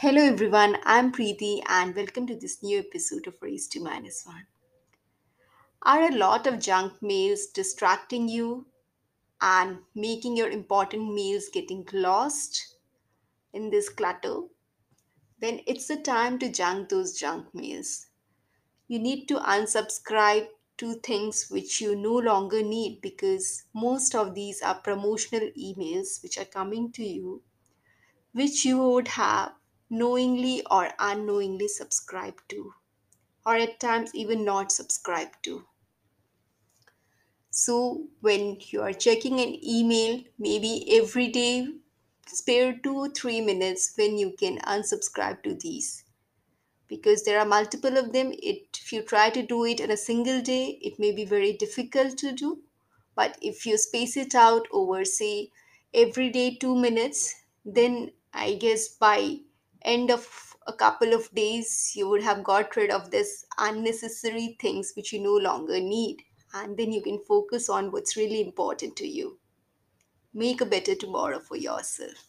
Hello everyone, I'm Preeti and welcome to this new episode of Race to Minus One. Are a lot of junk mails distracting you and making your important mails getting lost in this clutter? Then it's the time to junk those junk mails. You need to unsubscribe to things which you no longer need because most of these are promotional emails which are coming to you which you would have knowingly or unknowingly subscribed to, or at times even not subscribed to. So, when you are checking an email, maybe every day, spare two or three minutes when you can unsubscribe to these because there are multiple of them it if you try to do it in a single day it may be very difficult to do but if you space it out over say every day 2 minutes then i guess by end of a couple of days you would have got rid of this unnecessary things which you no longer need. And then you can focus on what's really important to you. Make a better tomorrow for yourself